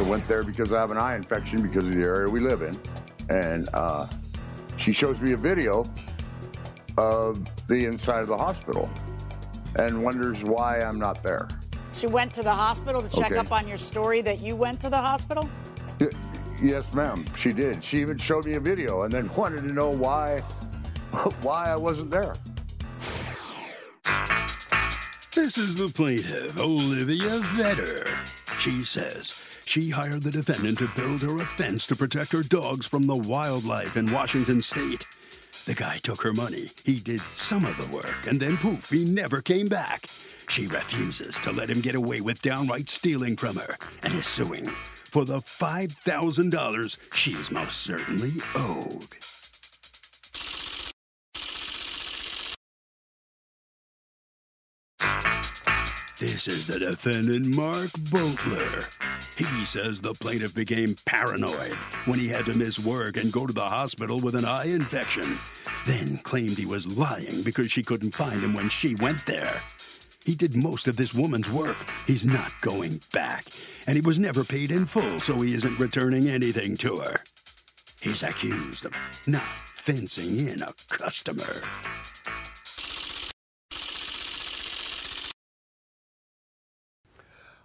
I went there because I have an eye infection because of the area we live in. And uh, she shows me a video of the inside of the hospital and wonders why I'm not there. She went to the hospital to check Okay. up on your story that you went to the hospital? Yes, ma'am, she did. She even showed me a video and then wanted to know why why I wasn't there. This is the plaintiff, Olivia Vetter. She says she hired the defendant to build her a fence to protect her dogs from the wildlife in Washington state. The guy took her money. He did some of the work, and then poof, he never came back. She refuses to let him get away with downright stealing from her and is suing for the $5,000 she is most certainly owed. This is the defendant, Mark Boatler. He says the plaintiff became paranoid when he had to miss work and go to the hospital with an eye infection. Then claimed he was lying because she couldn't find him when she went there. He did most of this woman's work. He's not going back. And he was never paid in full, so he isn't returning anything to her. He's accused of not fencing in a customer.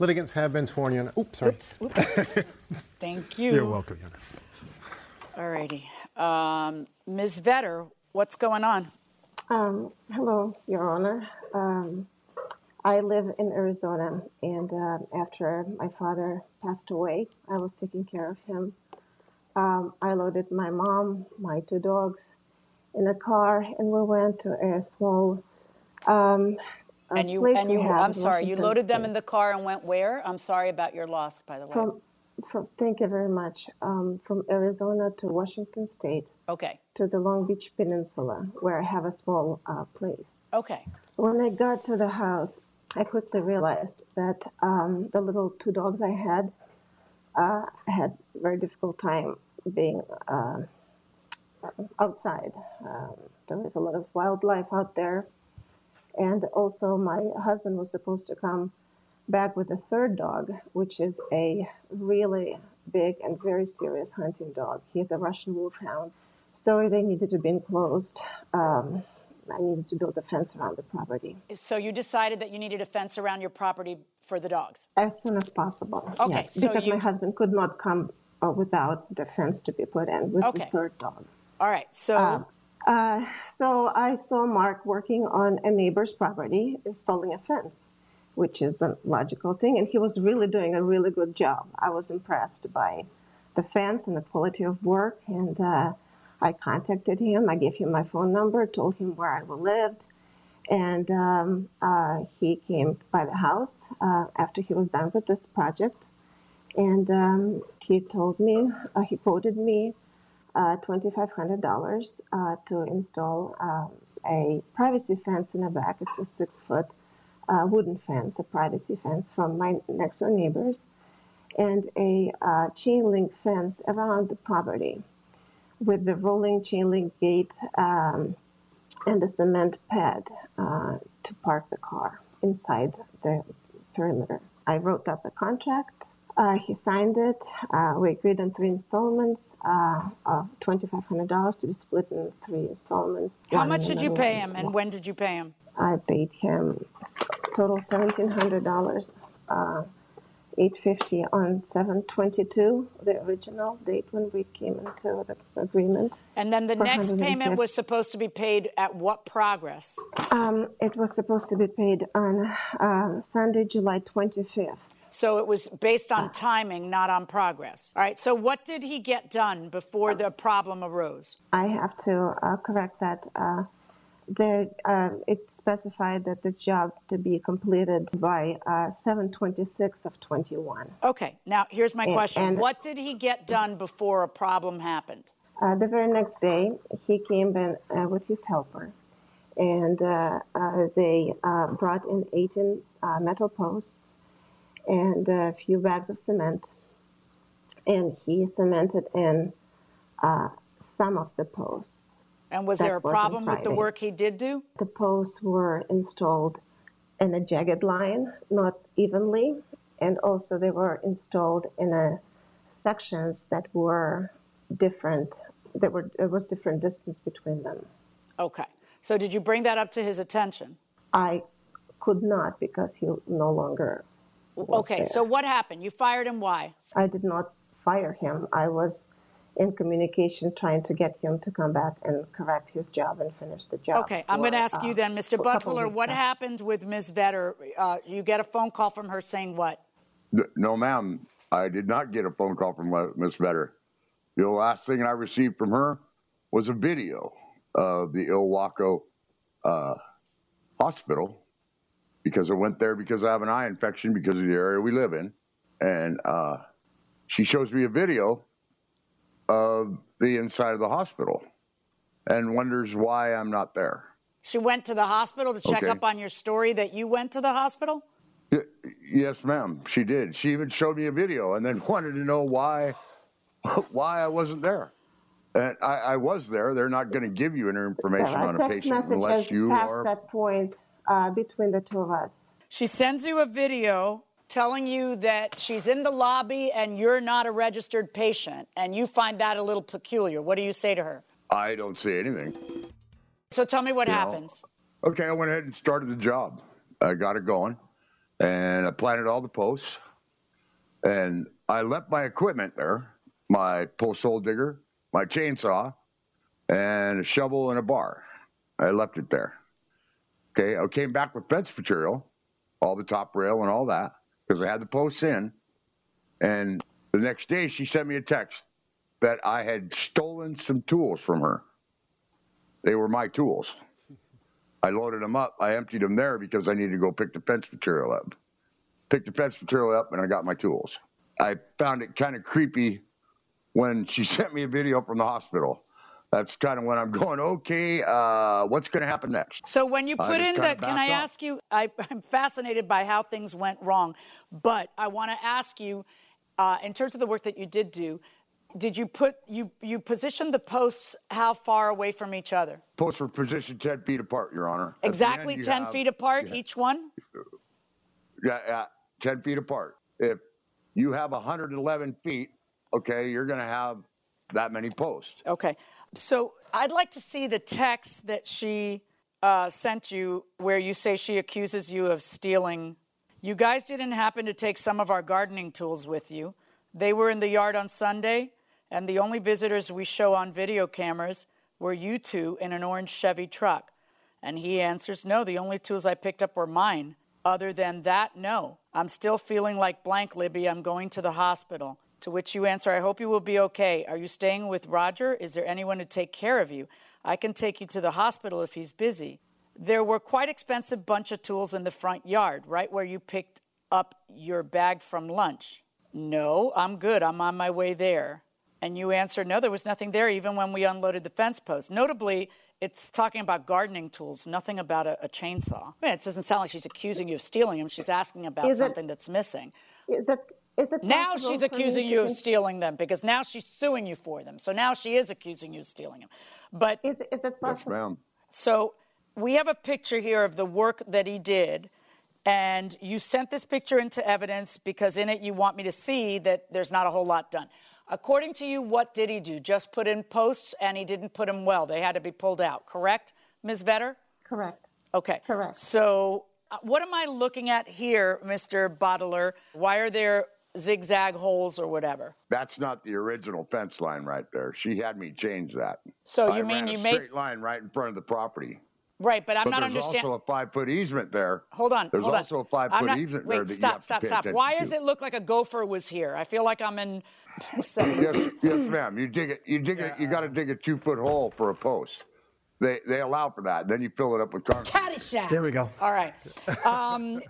Litigants have been sworn in. Oops, sorry. Oops, oops. Thank you. You're welcome, Your Honor. All righty. Um, Ms. Vetter, what's going on? Um, hello, Your Honor. Um, I live in Arizona, and uh, after my father passed away, I was taking care of him. Um, I loaded my mom, my two dogs, in a car, and we went to a small um, a And you, and you, I'm sorry, you loaded them in the car and went where? I'm sorry about your loss, by the way. From, from, thank you very much. Um, from Arizona to Washington State Okay, to the Long Beach Peninsula, where I have a small uh, place. okay. When I got to the house, I quickly realized that um, the little two dogs I had uh, had a very difficult time being uh, outside. Um, there was a lot of wildlife out there, and also my husband was supposed to come back with a third dog, which is a really big and very serious hunting dog. He's a Russian Wolfhound, so they needed to be enclosed. Um, I needed to build a fence around the property So you decided that you needed a fence around your property for the dogs? as soon as possible. Okay, yes, so because my husband could not come uh, without the fence to be put in with the third dog. All right, so, Uh, so I saw Mark working on a neighbor's property installing a fence, which is a logical thing, and he was really doing a really good job. I was impressed by the fence and the quality of work, and uh, I contacted him. I gave him my phone number, told him where I lived, and um, uh, he came by the house uh, after he was done with this project, and um, he told me, uh, he quoted me $2,500 uh, to install um, a privacy fence in the back. It's a six foot uh, wooden fence, a privacy fence from my next door neighbors. and a uh, chain link fence around the property with the rolling chain link gate um, and a cement pad uh, to park the car inside the perimeter. I wrote up a contract. Uh, he signed it. Uh, we agreed on three installments uh, of $2,500 to be split in three installments. How much did you pay him, and when did you pay him? I paid him total $1,700 850 on 722, the original date when we came into the agreement. And then the next payment was supposed to be paid at what progress? Um, it was supposed to be paid on uh, Sunday, July 25th. So it was based on timing, not on progress. All right. So what did he get done before the problem arose? I have to uh, correct that. Uh, there, uh, it specified that the job to be completed by uh, 726 of 21. Okay, now here's my question. And what did he get done before a problem happened? Uh, the very next day, he came in uh, with his helper, and uh, uh, they brought in 18 metal posts and a few bags of cement, and he cemented in uh, some of the posts and was there a problem with the work he did do? The posts were installed in a jagged line, not evenly, and also they were installed in a sections that were different. There were there was different distance between them. Okay. So did you bring that up to his attention? I could not because he no longer. Okay. There. So what happened? You fired him. Why? I did not fire him. I was in communication trying to get him to come back and correct his job and finish the job. Okay, I'm going to ask uh, you then, Mr. Butler, what happened with Ms. Vetter? Uh, you get a phone call from her saying what? No, ma'am. I did not get a phone call from Ms. Vetter. The last thing I received from her was a video of the Ilwaco uh, hospital because I went there because I have an eye infection because of the area we live in. And uh, she shows me a video of the inside of the hospital and wonders why I'm not there. She went to the hospital to check okay. up on your story that you went to the hospital? Y- yes, ma'am. She did. She even showed me a video and then wanted to know why why I wasn't there. And I, I was there. They're not going to give you any information yeah, on a patient text unless you past are. that point uh, between the two of us. She sends you a video telling you that she's in the lobby and you're not a registered patient, and you find that a little peculiar. What do you say to her? I don't say anything. So tell me what you happens. Know? Okay, I went ahead and started the job. I got it going, and I planted all the posts, and I left my equipment there my post hole digger, my chainsaw, and a shovel and a bar. I left it there. Okay, I came back with fence material, all the top rail and all that because I had the posts in. And the next day, she sent me a text that I had stolen some tools from her. They were my tools. I loaded them up. I emptied them there because I needed to go pick the fence material up. Picked the fence material up, and I got my tools. I found it kind of creepy when she sent me a video from the hospital that's kind of when I'm going, okay, uh, what's going to happen next? So when you put in the, can I off. ask you, I, am fascinated by how things went wrong, but I want to ask you, uh, in terms of the work that you did do, did you put, you, you positioned the posts how far away from each other? Posts were positioned 10 feet apart, Your Honor. Exactly 10 have, feet apart, yeah. each one? Yeah, yeah, 10 feet apart. If you have 111 feet, okay, you're going to have that many posts. Okay. So I'd like to see the text that she uh, sent you where you say she accuses you of stealing. You guys didn't happen to take some of our gardening tools with you. They were in the yard on Sunday, and the only visitors we show on video cameras were you two in an orange Chevy truck. And he answers, No, the only tools I picked up were mine. Other than that, no. I'm still feeling like blank, Libby. I'm going to the hospital. To which you answer, I hope you will be okay. Are you staying with Roger? Is there anyone to take care of you? I can take you to the hospital if he's busy. There were quite expensive bunch of tools in the front yard, right where you picked up your bag from lunch. No, I'm good. I'm on my way there. And you answer, no, there was nothing there even when we unloaded the fence post. Notably, it's talking about gardening tools, nothing about a, a chainsaw. I mean, it doesn't sound like she's accusing you of stealing them. She's asking about something that's missing. Is it now she's accusing you of stealing them because now she's suing you for them. So now she is accusing you of stealing them. But Is, is it Yes, possible? ma'am. so we have a picture here of the work that he did. And you sent this picture into evidence because in it you want me to see that there's not a whole lot done. According to you, what did he do? Just put in posts and he didn't put them well. They had to be pulled out, correct, Ms. Vetter? Correct. Okay. Correct. So, uh, what am I looking at here, Mr. Bottler? Why are there zigzag holes or whatever? That's not the original fence line right there. She had me change that. So I you mean ran you a made straight line right in front of the property? right? But I'm but not there's understanding. also a five foot easement there. Hold on. There's hold on. also a five I'm foot not- easement wait, there that stop, you have stop, to pay stop. Why does it look like a gopher was here? I feel like I'm in. Yes, yes, ma'am. You dig it. You dig it. You got to dig a two foot hole for a post. They they allow for that. Then you fill it up with concrete. Caddyshack. There we go. All right. Um,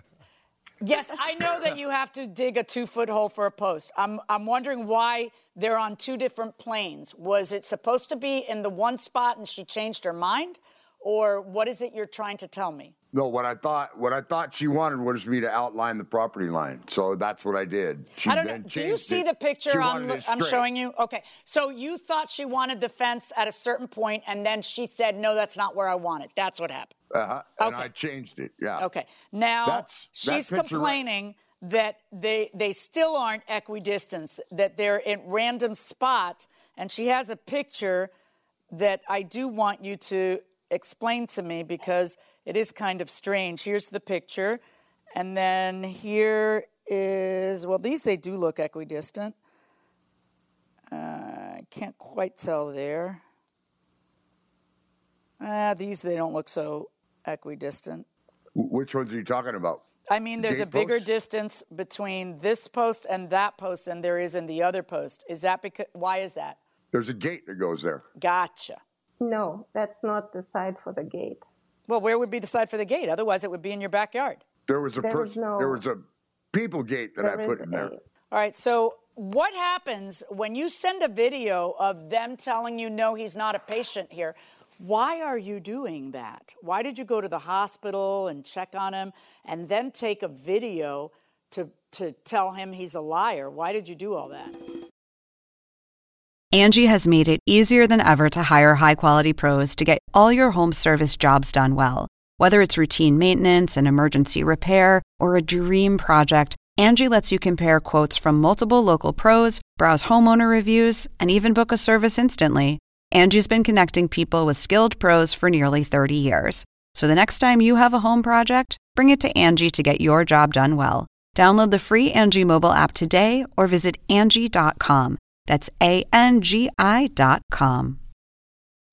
yes, I know that you have to dig a two foot hole for a post. I'm, I'm wondering why they're on two different planes. Was it supposed to be in the one spot and she changed her mind? Or what is it you're trying to tell me? No, what I thought what I thought she wanted was me to outline the property line. So that's what I did. She I don't know. Do you see it. the picture I'm, I'm showing you? Okay. So you thought she wanted the fence at a certain point, and then she said, no, that's not where I want it. That's what happened. Uh-huh. And Okay. I changed it. Yeah. Okay. Now That's- that she's right- complaining that they they still aren't equidistant, that they're in random spots, and she has a picture that I do want you to explain to me because it is kind of strange. Here's the picture, and then here is well, these they do look equidistant. Uh, I can't quite tell there. Ah, these they don't look so equidistant. Which ones are you talking about? I mean, there's a bigger posts? distance between this post and that post than there is in the other post. Is that because? Why is that? There's a gate that goes there. Gotcha. No, that's not the side for the gate. Well, where would be the side for the gate? Otherwise, it would be in your backyard. There was a There is person. no- There was a people gate that I put in there. a- All right. So, what happens when you send a video of them telling you, no, he's not a patient here? Why are you doing that? Why did you go to the hospital and check on him and then take a video to, to tell him he's a liar? Why did you do all that? Angie has made it easier than ever to hire high quality pros to get all your home service jobs done well. Whether it's routine maintenance, and emergency repair, or a dream project, Angie lets you compare quotes from multiple local pros, browse homeowner reviews, and even book a service instantly. Angie's been connecting people with skilled pros for nearly 30 years. So the next time you have a home project, bring it to Angie to get your job done well. Download the free Angie mobile app today or visit Angie.com. That's A N G I.com.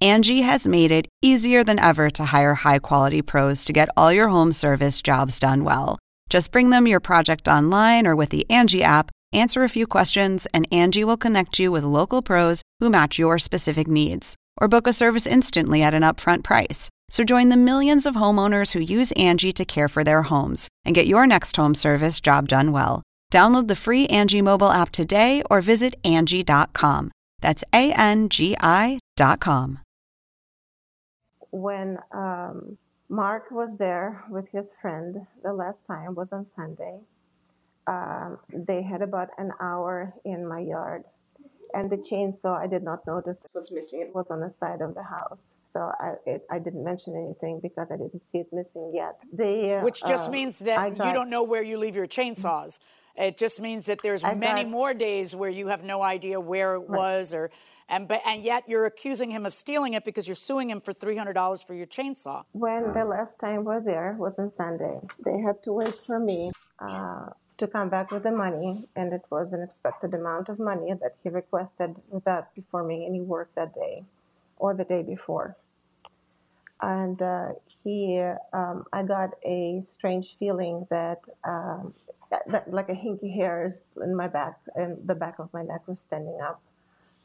Angie has made it easier than ever to hire high quality pros to get all your home service jobs done well. Just bring them your project online or with the Angie app, answer a few questions, and Angie will connect you with local pros who match your specific needs. Or book a service instantly at an upfront price. So join the millions of homeowners who use Angie to care for their homes and get your next home service job done well. Download the free Angie mobile app today or visit Angie.com. That's A N G I.com. When um, Mark was there with his friend, the last time was on Sunday. Um, they had about an hour in my yard. And the chainsaw, I did not notice it was missing. It was on the side of the house. So I, it, I didn't mention anything because I didn't see it missing yet. They, Which just uh, means that you don't know where you leave your chainsaws. It just means that there's I many got- more days where you have no idea where it was, or and but and yet you're accusing him of stealing it because you're suing him for three hundred dollars for your chainsaw. When the last time we're there was on Sunday, they had to wait for me uh, to come back with the money, and it was an expected amount of money that he requested without performing any work that day or the day before. And uh, he, um, I got a strange feeling that, um, that, that like a hinky hairs in my back and the back of my neck was standing up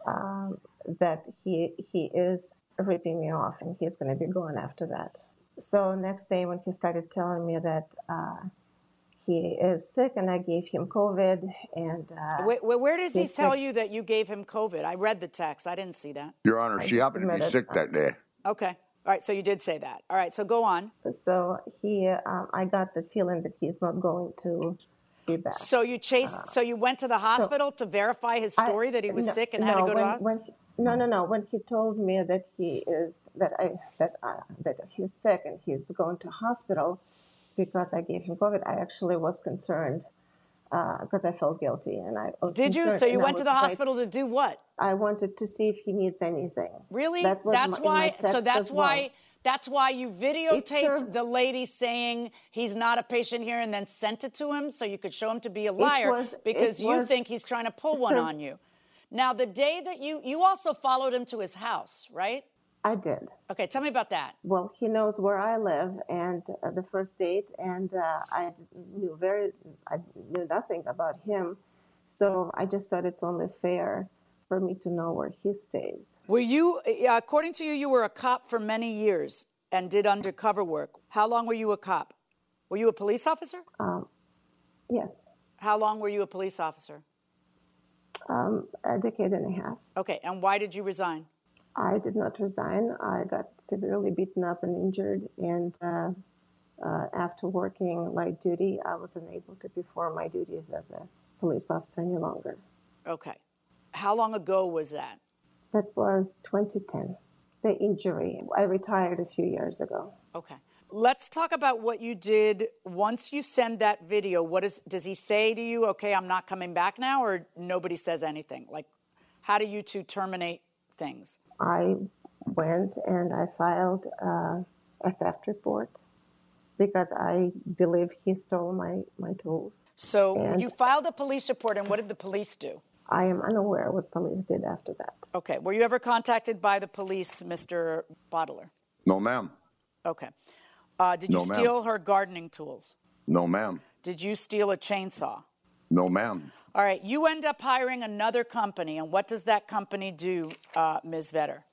um, that he he is ripping me off and he's going to be going after that. So next day when he started telling me that uh, he is sick and I gave him COVID and uh, Where, where, where does he tell sick. you that you gave him COVID? I read the text. I didn't see that. Your Honor, I she happened to be sick that day. Okay. All right. So you did say that. All right. So go on. so he um, I got the feeling that he's not going to feedback. So you chased. Uh, so you went to the hospital so to verify his story I, that he was no, sick and no, had to go when, to hospital. When he, no, no, no. When he told me that he is that I that I, that he's sick and he's going to hospital because I gave him COVID, I actually was concerned because uh, I felt guilty and I. Did you? So you went to the hospital to do what? I wanted to see if he needs anything. Really? That that's my, why. So that's why. Well. That's why you videotaped the lady saying he's not a patient here and then sent it to him so you could show him to be a liar was, because you was, think he's trying to pull one on you. Now, the day that you you also followed him to his house, right? I did. Okay, tell me about that. Well, he knows where I live and uh, the first date, and uh, I knew very, I knew nothing about him, so I just thought it's only fair for me to know where he stays. Were you, uh, according to you, you were a cop for many years and did undercover work. How long were you a cop? Were you a police officer? Um, yes. How long were you a police officer? Um, a decade and a half. Okay, and why did you resign? I did not resign. I got severely beaten up and injured, and uh, uh, after working light duty, I was unable to perform my duties as a police officer any longer. Okay. How long ago was that? That was 2010. The injury. I retired a few years ago. Okay. Let's talk about what you did once you send that video. What is does he say to you, "Okay, I'm not coming back now," or nobody says anything? Like how do you two terminate things? I went and I filed uh, a theft report because I believe he stole my, my tools. So and you filed a police report, and what did the police do? I am unaware what police did after that. Okay. Were you ever contacted by the police, Mr. Bottler? No, ma'am. Okay. Uh, did you no, steal her gardening tools? No, ma'am. Did you steal a chainsaw? No, ma'am. All right, you end up hiring another company, and what does that company do, uh, Ms. Vetter?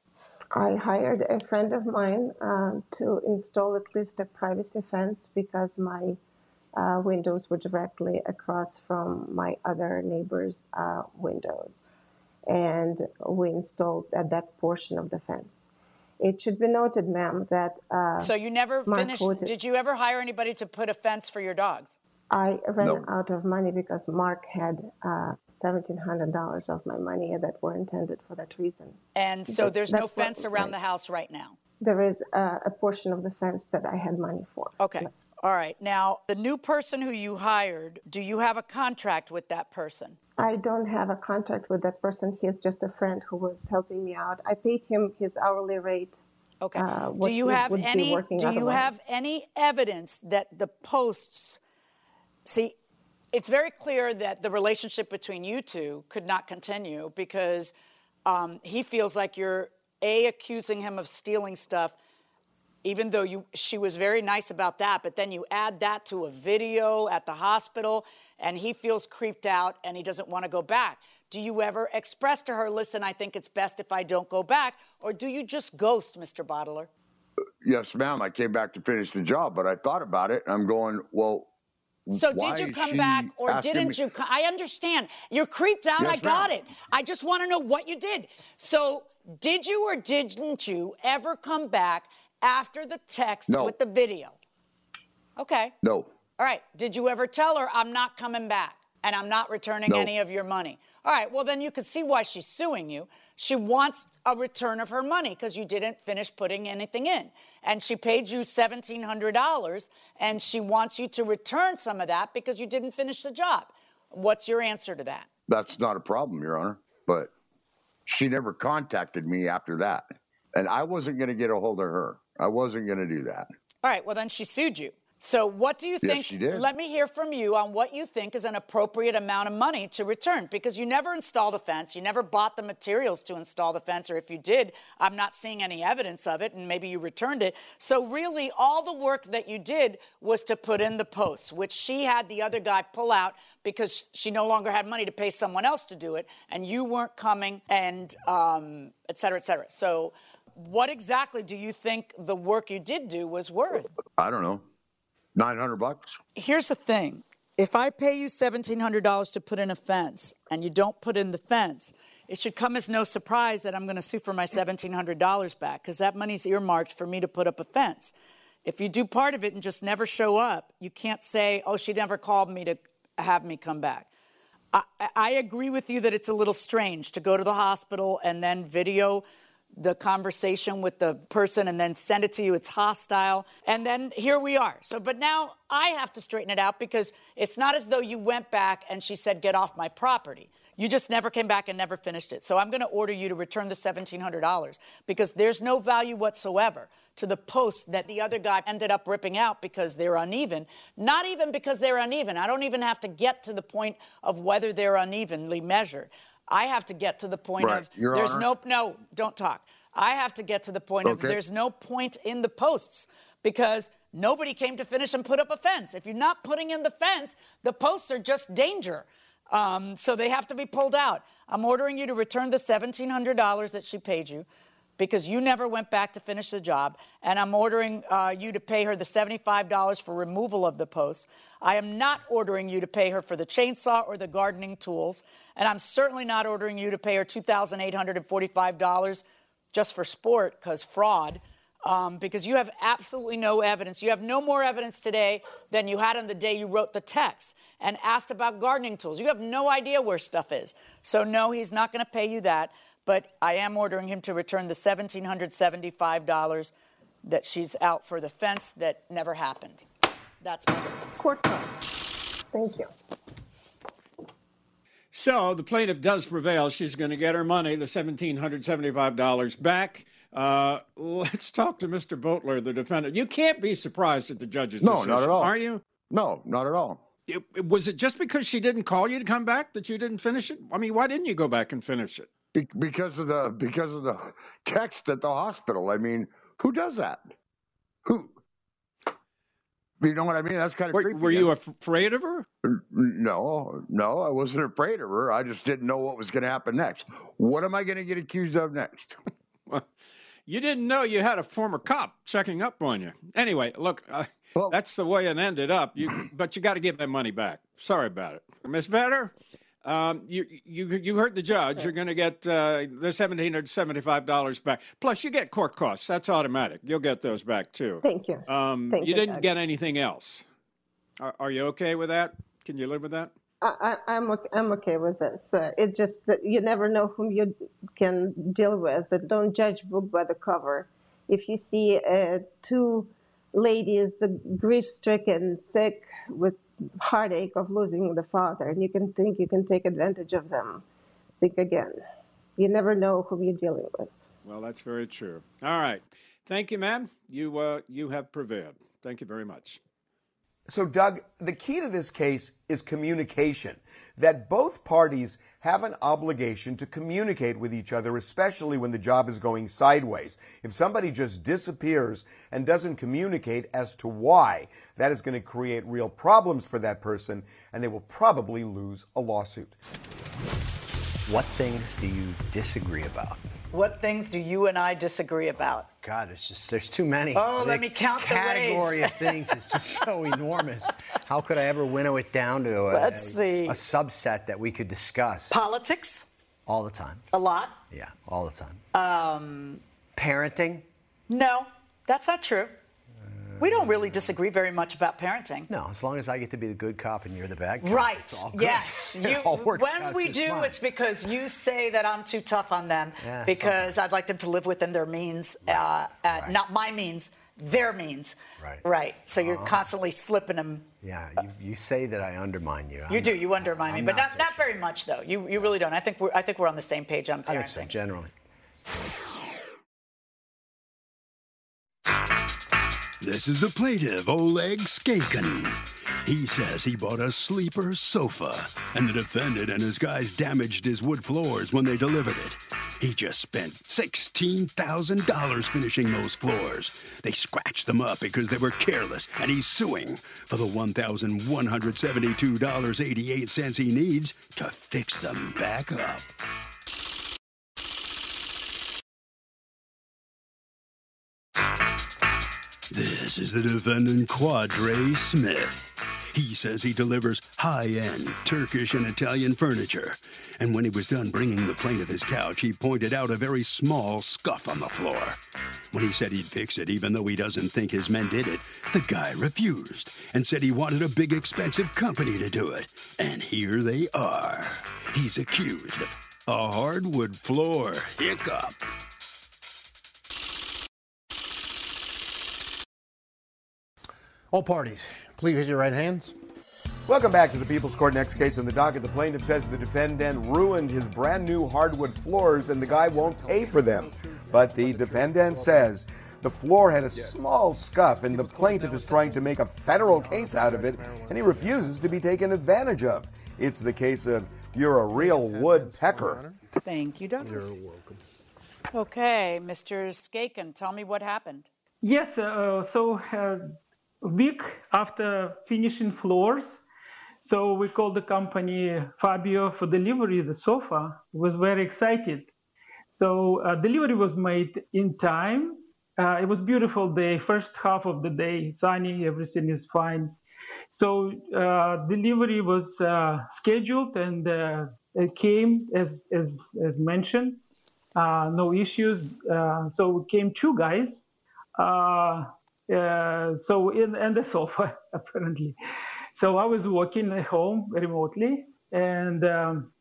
I hired a friend of mine uh, to install at least a privacy fence because my uh, windows were directly across from my other neighbor's uh, windows. And we installed at that portion of the fence. It should be noted, ma'am, that. Uh, so you never finished. Did you ever hire anybody to put a fence for your dogs? I ran no. out of money because Mark had uh, $1,700 of my money that were intended for that reason. And so that, there's no fence around the house right now? There is a, a, portion of the fence that I had money for. Okay. All right. Now, the new person who you hired, do you have a contract with that person? I don't have a contract with that person. He is just a friend who was helping me out. I paid him his hourly rate. Okay. Uh, do you have any? Do you have any evidence that the posts? See, it's very clear that the relationship between you two could not continue because um, he feels like you're a accusing him of stealing stuff even though you she was very nice about that but then you add that to a video at the hospital and he feels creeped out and he doesn't want to go back. Do you ever express to her listen i think it's best if i don't go back or do you just ghost mr bottler? Yes ma'am i came back to finish the job but i thought about it i'm going well so did you come back or didn't me? you? I understand. You're creeped out. Yes, I got it. I just want to know what you did. So did you or didn't you ever come back after the text no. with the video? Okay. No. All right. Did you ever tell her I'm not coming back and I'm not returning no. any of your money? All right. Well, then you can see why she's suing you. She wants a return of her money because you didn't finish putting anything in and she paid you $1,700 and she wants you to return some of that because you didn't finish the job. What's your answer to that? That's not a problem, Your Honor. But she never contacted me after that. And I wasn't going to get a hold of her. I wasn't going to do that. All right. Well, then she sued you. So, what do you think? Yes, let me hear from you on what you think is an appropriate amount of money to return because you never installed a fence. You never bought the materials to install the fence, or if you did, I'm not seeing any evidence of it, and maybe you returned it. So, really, all the work that you did was to put in the posts, which she had the other guy pull out because she no longer had money to pay someone else to do it, and you weren't coming, and um, et cetera, et cetera. So, what exactly do you think the work you did do was worth? I don't know. 900 bucks. Here's the thing. If I pay you $1,700 to put in a fence and you don't put in the fence, it should come as no surprise that I'm going to sue for my $1,700 back because that money's earmarked for me to put up a fence. If you do part of it and just never show up, you can't say, oh, she never called me to have me come back. I, I agree with you that it's a little strange to go to the hospital and then video the conversation with the person and then send it to you. It's hostile. And then here we are. So, but now I have to straighten it out because it's not as though you went back and she said, get off my property. You just never came back and never finished it. So I'm going to order you to return the $1,700 because there's no value whatsoever to the post that the other guy ended up ripping out because they're uneven. Not even because they're uneven. I don't even have to get to the point of whether they're unevenly measured. I have to get to the point Right. of Your there's Honor. no no, don't talk. I have to get to the point of there's no point in the posts because nobody came to finish and put up a fence. If you're not putting in the fence, the posts are just danger. Um, so they have to be pulled out. I'm ordering you to return the $1,700 that she paid you because you never went back to finish the job. And I'm ordering uh, you to pay her the $75 for removal of the posts. I am not ordering you to pay her for the chainsaw or the gardening tools. And I'm certainly not ordering you to pay her $2,845 just for sport because fraud. Um, because you have absolutely no evidence. You have no more evidence today than you had on the day you wrote the text and asked about gardening tools. You have no idea where stuff is. So, no, he's not going to pay you that. But I am ordering him to return the $1,775 that she's out for the fence that never happened. That's my Court costs. Thank you. So the plaintiff does prevail. She's going to get her money, the $1,775 back. Uh, let's talk to Mr. Boatler, the defendant. You can't be surprised at the judge's No, decision, not at all. are you? No, not at all. It- it- was it just because she didn't call you to come back that you didn't finish it? I mean, why didn't you go back and finish it? Be- because of the because of the text at the hospital. I mean, who does that? Who? You know what I mean? That's kind of Were, creepy. were you afraid of her? No, no, I wasn't afraid of her. I just didn't know what was going to happen next. What am I going to get accused of next? You didn't know you had a former cop checking up on you. Anyway, look, uh, Well- that's the way it ended up. You, but you got to give that money back. Sorry about it, Miss Vetter. Um, you you you heard the judge. You're going to get uh, the seventeen hundred seventy-five dollars back. Plus, you get court costs. That's automatic. You'll get those back too. Thank you. Um, Thank you you, didn't Doug. get anything else. Are, are you okay with that? Can you live with that? I, I, I'm okay, I'm okay with this. Uh, it's just that you never know whom you can deal with. Don't judge book by the cover. If you see uh, two ladies, the grief-stricken, sick, with heartache of losing the father, and you can think you can take advantage of them, think again. You never know whom you're dealing with. Well, that's very true. All right. Thank you, ma'am. You uh, you have prevailed. Thank you very much. So, Doug, the key to this case is communication. That both parties have an obligation to communicate with each other, especially when the job is going sideways. If somebody just disappears and doesn't communicate as to why, that is going to create real problems for that person, and they will probably lose a lawsuit. What things do you disagree about? What things do you and I disagree about? God, it's just there's too many. Oh, let me count the category ways. of things is just so enormous. How could I ever winnow it down to a, Let's see. a subset that we could discuss Politics, all the time? a lot. Yeah, all the time. Um, Parenting? no, that's not true. We don't really disagree very much about parenting. No, as long as I get to be the good cop and you're the bad cop, Right. It's all good. Yes. You, when we do, fine. it's because you say that I'm too tough on them Yeah, because I'd like them to live within their means, uh, uh, right. not my means, their means. Right. Right. So you're Uh-huh. constantly slipping them. Yeah, you, you say that I undermine you. You I'm do. You undermine me, I'm but not, so not sure. very much though. You you really don't. I think we're I think we're on the same page on I think so, parenting. generally. This is the plaintiff, Oleg Skankin. He says he bought a sleeper sofa, and the defendant and his guys damaged his wood floors when they delivered it. He just spent $16,000 finishing those floors. They scratched them up because they were careless, and he's suing for the $1,172.88 he needs to fix them back up. This is the defendant, Quadre Smith. He says he delivers high end Turkish and Italian furniture. And when he was done bringing the plaintiff his couch, he pointed out a very small scuff on the floor. When he said he'd fix it, even though he doesn't think his men did it, the guy refused and said he wanted a big, expensive company to do it. And here they are. He's accused of a hardwood floor hiccup. All parties, please raise your right hands. Welcome back to the People's Court. Next case in the docket. The plaintiff says the defendant ruined his brand new hardwood floors and the guy won't pay for them. But the defendant says the floor had a small scuff and the plaintiff is trying to make a federal case out of it and he refuses to be taken advantage of. It's the case of you're a real woodpecker. Thank you, Douglas. You're welcome. Okay, Mr. Skaken, tell me what happened. Yes, uh, so uh, a week after finishing floors, so we called the company Fabio for delivery. The sofa was very excited. So uh, delivery was made in time. Uh, it was beautiful day, first half of the day, sunny, everything is fine. So uh, delivery was uh, scheduled and uh, it came as as as mentioned. Uh, no issues. so came two guys. So in and the sofa apparently. So I was working at home remotely, and um,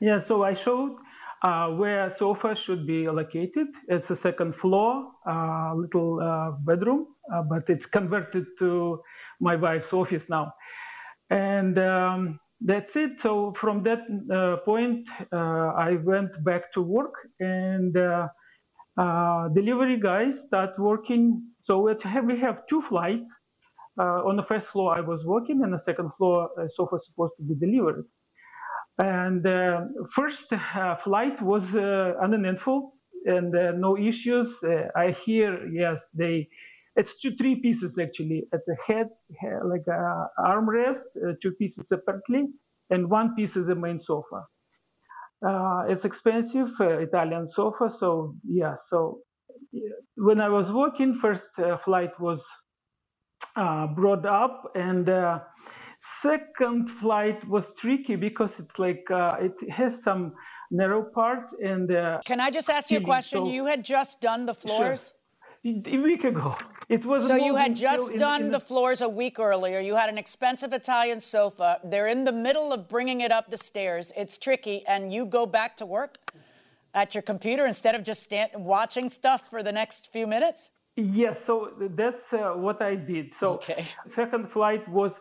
yeah, so I showed uh, where sofa should be located. It's a second floor, uh, little uh, bedroom, uh, but it's converted to my wife's office now. And um, that's it. So from that uh, point, uh, I went back to work, and delivery guys start working. So have, we have two flights uh, on the first floor I was working, and the second floor uh, sofa supposed to be delivered. And uh, first uh, flight was uh, uneventful and uh, no issues. I hear yes, they it's two three pieces actually at the head, like armrest, two pieces separately, and one piece is the main sofa. it's expensive Italian sofa, so yeah. So when I was working, first flight was uh, brought up and uh, second flight was tricky because it's like uh, it has some narrow parts and uh, can i just ask you a question? so, you had just done the floors? Sure. a week ago. It was so you had just done in, in the floors a week earlier. You had an expensive italian sofa. They're in the middle of bringing it up the stairs. It's tricky. And you go back to work at your computer instead of just stand, watching stuff for the next few minutes Yes, so that's uh, what I did. So okay. second flight was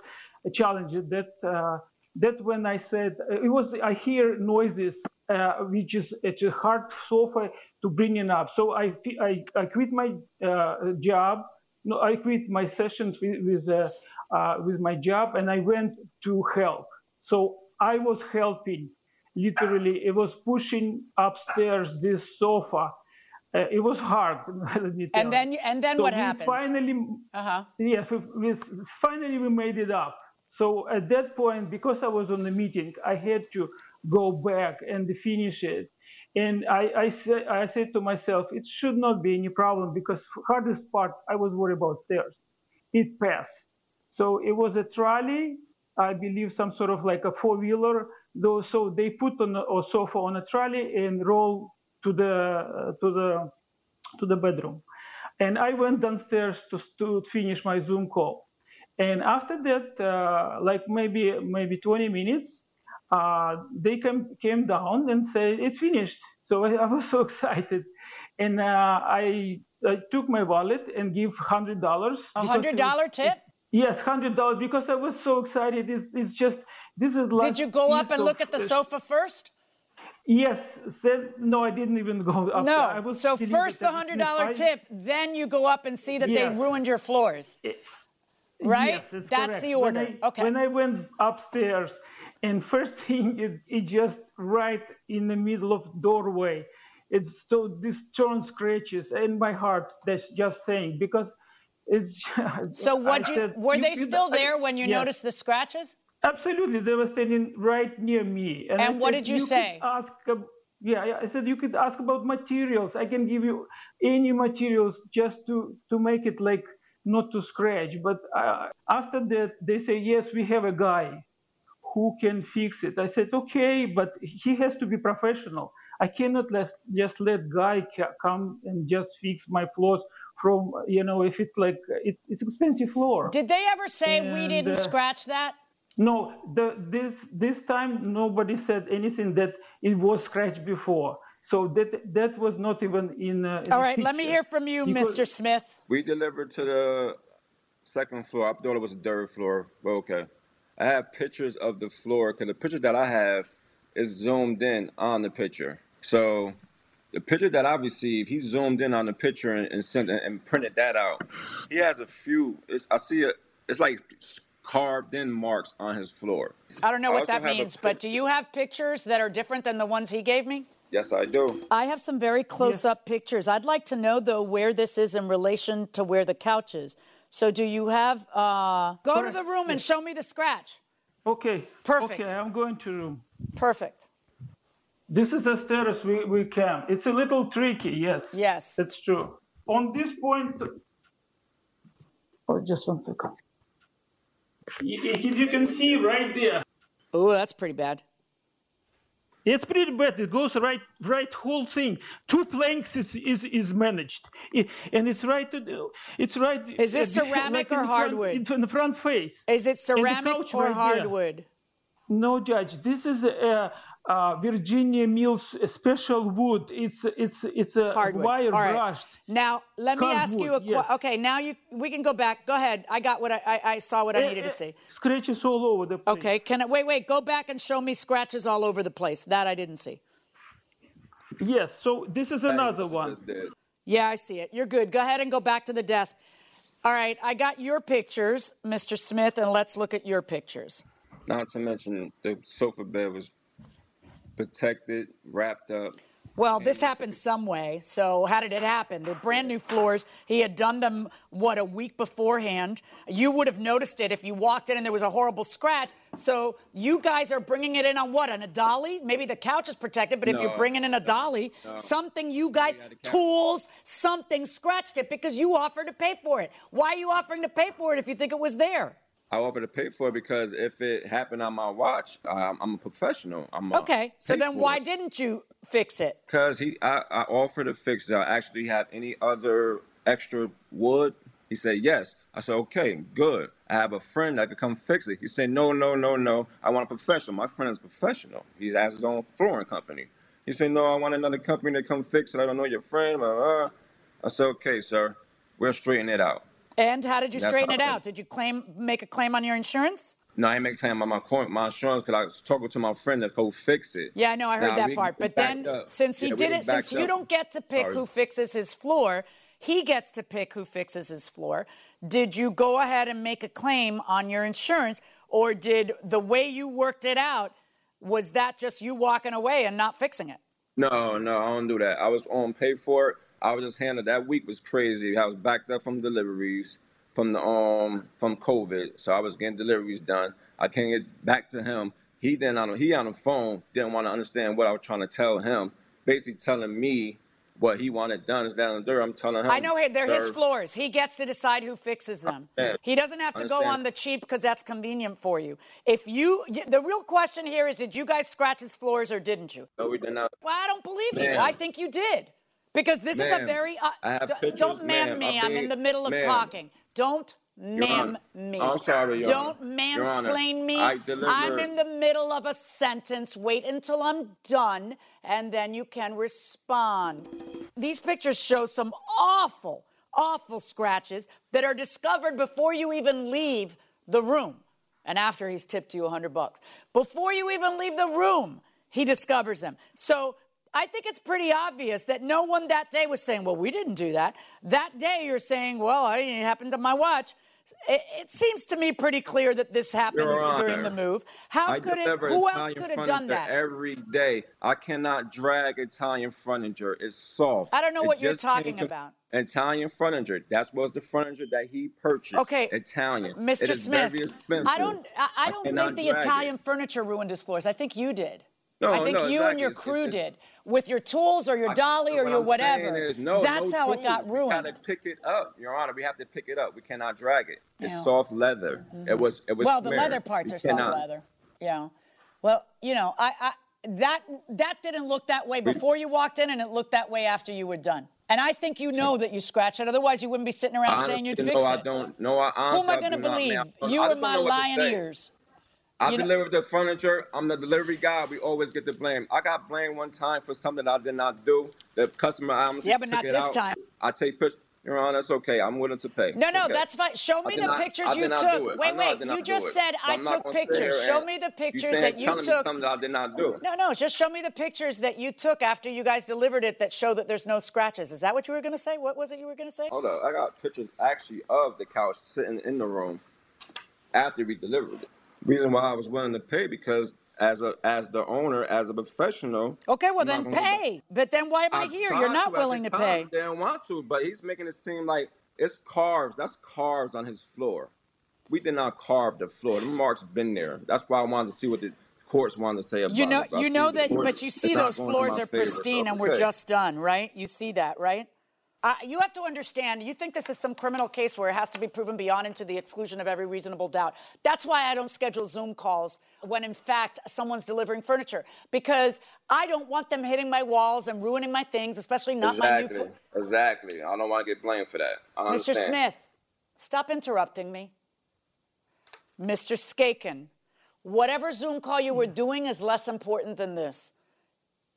a challenge. That uh, that when I said uh, it was, I hear noises, uh, which is it's a hard sofa to bring it up. So I I, I quit my uh, job. No, I quit my sessions with with, uh, with my job, and I went to help. So I was helping. Literally, it was pushing upstairs this sofa uh, it was hard. and then, and then so what happened? Finally, uh-huh. yes, we, we, finally we made it up. So at that point, because I was on the meeting, I had to go back and finish it. And I, I, say, I said to myself, it should not be any problem because hardest part I was worried about stairs. It passed. So it was a trolley, I believe some sort of like a four wheeler. Though, so they put on a, sofa on a trolley and roll to the to the to the bedroom, and I went downstairs to to finish my Zoom call. And after that, uh, like maybe maybe 20 minutes, uh, they came came down and said it's finished. So I, I was so excited, and uh, I, I took my wallet and give hundred dollars. A hundred dollar tip. Yes, hundred dollars because I was so excited. It's, it's just this is like. Did you go up and look at the sofa first? Yes, said, no, I didn't even go up. No, so first the hundred dollar tip, then you go up and see that yes. they ruined your floors. It, right? Yes, that's correct. the order. When I, okay. When I went upstairs, and first thing is it just right in the middle of doorway. It's so this turn scratches, and my heart that's just saying because it's. so what you were you, they still there when you yes. noticed the scratches? Absolutely, they were standing right near me. And, and what said, did you, you say? Ask, yeah, I said you could ask about materials. I can give you any materials just to to make it like not to scratch. But uh, after that, they say, yes, we have a guy who can fix it. I said, okay, but he has to be professional. I cannot let, just let guy ca- come and just fix my floors from, you know, if it's like, it's, it's expensive floor. Did they ever say we didn't uh, scratch that? No, the, this this time nobody said anything that it was scratched before. So that that was not even in. Uh, in All the right, let me hear from you, Because- Mr. Smith. We delivered to the second floor. I thought it was the third floor, but okay. I have pictures of the floor because the picture that I have is zoomed in on the picture. So the picture that I received, he zoomed in on the picture and, and sent and printed that out. He has a few. It's, I see it. It's like carved in marks on his floor. I don't know what that have a means, but do you have pictures that are different than the ones he gave me? Yes, I do. I have some very close up pictures. I'd like to know, though, where this is in relation to where the couch is. So, do you have, uh, go to the room and show me the scratch. Okay. Perfect. Okay, I'm going to room. Perfect. This is the stairs we, we came. It's a little tricky, yes. Yes. That's true. On this point, oh, just one second. If you can see right there, Oh, that's pretty bad. it's pretty bad. It goes right, right whole thing. Two planks is is, is managed, I- and it's right. It's right. Is this uh, ceramic like or the front- hardwood? in- the front face. Is it ceramic or right there. hardwood? No, Judge. This is a, uh Virginia Mills special wood. It's it's it's a Hardwood. wire All right. brushed. Now, let me ask you a Hardwood, question. yes. Okay, now you we can go back. Go ahead. I got what I, I, I saw what I Eh, needed to eh, see. Scratches all over the place. Okay, can I wait? Wait, go back and show me scratches all over the place. That I didn't see. Yes. So this is another one. Yeah, I see it. You're good. Go ahead and go back to the desk. All right, I got your pictures, Mr. Smith, and let's look at your pictures. Not to mention the sofa bed was protected, wrapped up. Well, this happened some way. So, how did it happen? The brand new floors, he had done them, what, a week beforehand. You would have noticed it if you walked in and there was a horrible scratch. So, you guys are bringing it in on what? On a dolly? Maybe the couch is protected, but if you're bringing in a dolly, No. something you guys, tools, something scratched it because you offered to pay for it. Why are you offering to pay for it if you think it was there? I offered to pay for it because if it happened on my watch, I'm, I'm a professional. I'm a Okay, so then why didn't you fix it? Because he, I, I offered to fix it. I actually have any other extra wood. He said yes. I said okay, good. I have a friend that could come fix it. He said no, no, no, no. I want a professional. My friend is a professional. He has his own flooring company. He said no, I want another company to come fix it. I don't know your friend. Blah, blah. I said okay, sir. We'll straighten it out. And how did you That's straighten it out? Did you claim make a claim on your insurance? No, I make claim on my coin, my insurance because I was talking to my friend to go fix it. Yeah, I know, I heard Now, that part. But then, up. since he Yeah, did it, since you up. don't get to pick Sorry. who fixes his floor, he gets to pick who fixes his floor. Did you go ahead and make a claim on your insurance, or did the way you worked it out was that just you walking away and not fixing it? No, no, I don't do that. I was on pay for it. I was just handled. That week was crazy. I was backed up from deliveries from the um from COVID, so I was getting deliveries done. I can't get back to him. He then on he on the phone didn't want to understand what I was trying to tell him. Basically telling me what he wanted done is down there. I'm telling him. I know they're his floors. He gets to decide who fixes them. He doesn't have to go on the cheap because that's convenient for you. If you, the real question here is, did you guys scratch his floors or didn't you? No, we did not. Well, I don't believe you. I think you did. Because this is a very. Uh, I have pictures, don't ma'am ma'am. me. I'm in the middle of talking. Don't ma'am me. I'm sorry, Your Don't Honor. Mansplain me. I deliver- I'm in the middle of a sentence. Wait until I'm done, and then you can respond. These pictures show some awful, awful scratches that are discovered before you even leave the room. And after he's tipped you a hundred bucks. Before you even leave the room, he discovers them. So I think it's pretty obvious that no one that day was saying, well, we didn't do that. That day you're saying, well, it happened on my watch. It, it seems to me pretty clear that this happened Your during the move. How I could it, who else could have done that? Every day, I cannot drag Italian furniture. It's soft. I don't know It what you're talking about. Italian furniture. That was the furniture that he purchased. Okay, Italian. Uh, Mr. It is Smith. I don't, I, I don't cannot think the drag it. Italian furniture ruined his floors. I think you did. No, I think no, you and exactly. your It's- crew it's- did with your tools or your I- dolly or your I'm whatever. is, no, That's no how it got ruined. We gotta pick it up, Your Honor. We have to pick it up. We cannot drag it. It's Yeah. soft leather. Mm-hmm. It was. It was. well, the leather parts We are soft leather. Yeah. Well, you know, I, I that that didn't look that way before you walked in, and it looked that way after you were done. And I think you know that you scratched it. Otherwise, you wouldn't be sitting around saying you'd Honestly, fix no, it. I don't. No, I honestly don't. Who am I going to believe? I You or my lion ears? I You know- delivered the furniture. I'm the delivery guy. We always get the blame. I got blamed one time for something I did not do. The customer honestly Yeah, but not this out. time. I take pictures. Your Honor, that's okay. I'm willing to pay. No, no, Okay. that's fine. Show me the not- pictures you took. do it. I Wait, wait. You just said I took pictures. Show me the pictures that you telling me took. something I did not do. No, no, just show me the pictures that you took after you guys delivered it that show that there's no scratches. Is that what you were going to say? What was it you were going to say? Hold up. I got pictures actually of the couch sitting in the room after we delivered it. Reason why I was willing to pay because as a as the owner, as a professional. Okay, well then pay. But then why am I, I here? You're not to willing to pay. Didn't want to, but he's making it seem like it's carves. That's carves on his floor. We did not carve the floor. The marks been there. That's why I wanted to see what the courts wanted to say about You know, it. You know that, courts- but you see those floors are favor, so pristine and it's we're just done, right? You see that, right? Uh, you have to understand, you think this is some criminal case where it has to be proven beyond and to the exclusion of every reasonable doubt. That's why I don't schedule Zoom calls when, in fact, someone's delivering furniture because I don't want them hitting my walls and ruining my things, especially not my new. exactly, Fo- exactly. I don't want to get blamed for that. I Mr. Smith, stop interrupting me. Mr. Skaken, whatever Zoom call you were doing is less important than this.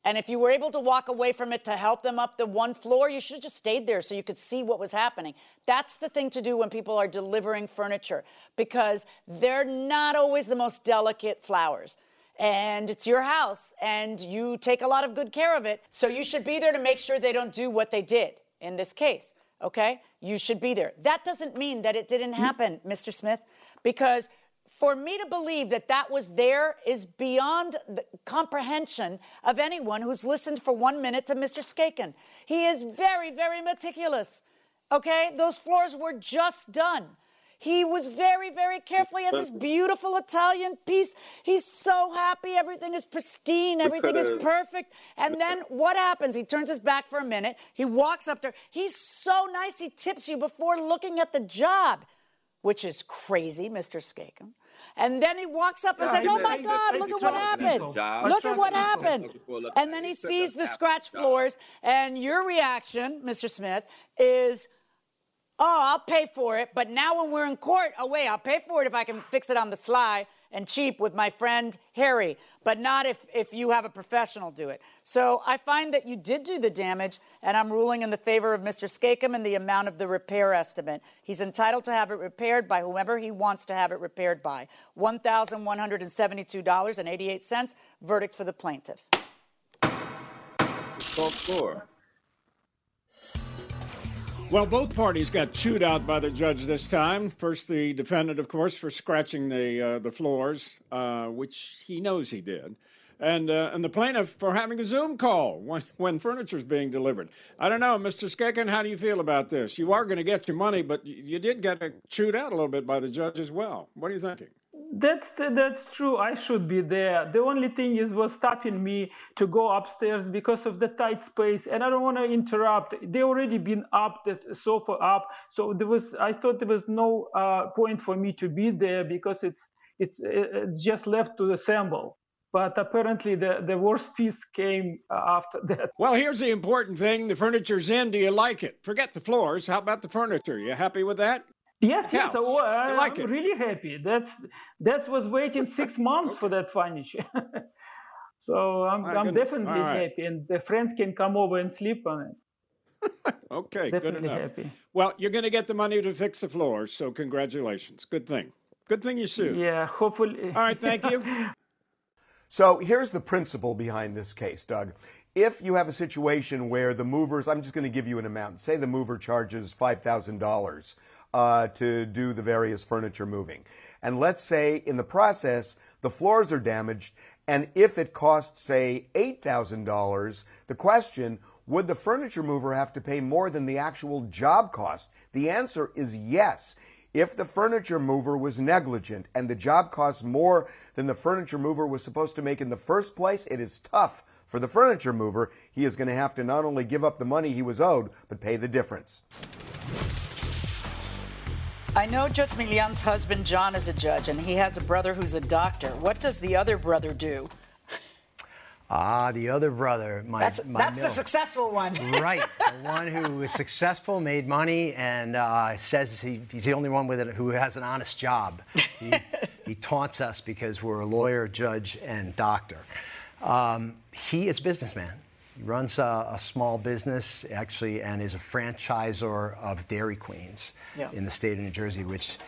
And if you were able to walk away from it to help them up the one floor, you should have just stayed there so you could see what was happening. That's the thing to do when people are delivering furniture because they're not always the most delicate flowers. And it's your house and you take a lot of good care of it. So you should be there to make sure they don't do what they did in this case. Okay? You should be there. That doesn't mean that it didn't mm-hmm. happen, Mr. Smith, because for me to believe that that was there is beyond the comprehension of anyone who's listened for one minute to Mr. Skaken. He is very, very meticulous. Okay? Those floors were just done. He was very, very careful. He has this beautiful Italian piece. He's so happy. Everything is pristine. Everything is perfect. And then what happens? He turns his back for a minute. He walks up there. He's so nice. He tips you before looking at the job, which is crazy, Mr. Skaken. And then he walks up and Yeah, says, "Oh my God, look at what happened! do. Look at what tried to do so. happened!" And then he He sees the scratch floors, and your reaction, Mr. Smith, is, "Oh, I'll pay for it." But now when we're in court, oh wait, I'll pay for it if I can fix it on the sly and cheap with my friend Harry, but not if, if you have a professional do it. So I find that you did do the damage, and I'm ruling in the favor of Mr. Skakem and the amount of the repair estimate. He's entitled to have it repaired by whomever he wants to have it repaired by. $1,172.88. Verdict for the plaintiff. Soft floor. Well, both parties got chewed out by the judge this time. First, the defendant, of course, for scratching the uh, the floors, uh, which he knows he did, and uh, and the plaintiff for having a Zoom call when when furniture's being delivered. I don't know, Mr. Skeken, how do you feel about this? You are going to get your money, but you, you did get chewed out a little bit by the judge as well. What are you thinking? That's that's true. I should be there. The only thing is was stopping me to go upstairs because of the tight space, and I don't want to interrupt. They already been up the sofa up, so there was. I thought there was no uh, point for me to be there because it's it's it's just left to assemble. But apparently the the worst piece came uh, after that. Well, here's the important thing: the furniture's in. Do you like it? Forget the floors. How about the furniture? You happy with that? Yes, yes, Couch. oh, I, You like I'm it? really happy. That's that was waiting six months for that furniture. so I'm, My I'm definitely All right. happy, and the friends can come over and sleep on it. Okay, good enough. happy. Well, you're going to get the money to fix the floor, so congratulations. Good thing. Good thing you sued. Yeah, hopefully. All right, thank you. So here's the principle behind this case, Doug. If you have a situation where the movers, I'm just going to give you an amount. Say the mover charges $5,000 uh, to do the various furniture moving. And let's say in the process, the floors are damaged. And if it costs, say, $8,000, the question, would the furniture mover have to pay more than the actual job cost? The answer is yes. If the furniture mover was negligent and the job costs more than the furniture mover was supposed to make in the first place, it is tough for the furniture mover. He is going to have to not only give up the money he was owed, but pay the difference. I know Judge Milian's husband, John, is a judge, and he has a brother who's a doctor. What does the other brother do? Ah, the other brother, my That's, my that's the successful one. right, the one who is successful, made money, and uh, says he, he's the only one with it who has an honest job. He, he taunts us because we're a lawyer, judge, and doctor. Um, he is a businessman. He runs a, a small business, actually, and is a franchisor of Dairy Queens Yeah. in the state of New Jersey, which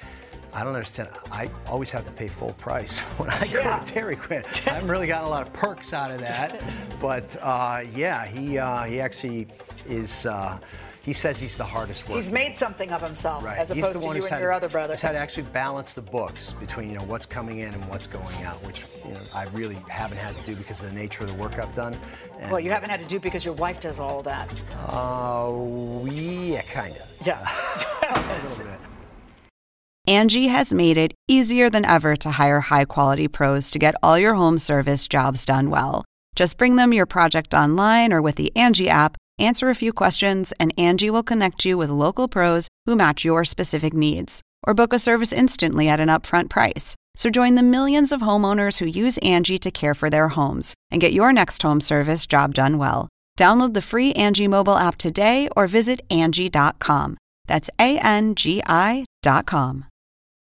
I don't understand. I always have to pay full price when I go to Dairy Queen. I haven't really gotten a lot of perks out of that, but uh, yeah, he uh, he actually is. Uh, he says he's the hardest worker. He's made something of himself Right. as He's opposed to you and had your to- other brother. He's had to actually balance the books between you know what's coming in and what's going out, which you know, I really haven't had to do because of the nature of the work I've done. And, Well, you haven't had to do because your wife does all of that. Uh, yeah, kind of. Yeah. a little bit. Angie has made it easier than ever to hire high quality pros to get all your home service jobs done well. Just bring them your project online or with the Angie app, answer a few questions, and Angie will connect you with local pros who match your specific needs. Or book a service instantly at an upfront price. So join the millions of homeowners who use Angie to care for their homes and get your next home service job done well. Download the free Angie mobile app today or visit Angie.com. That's A N G I.com.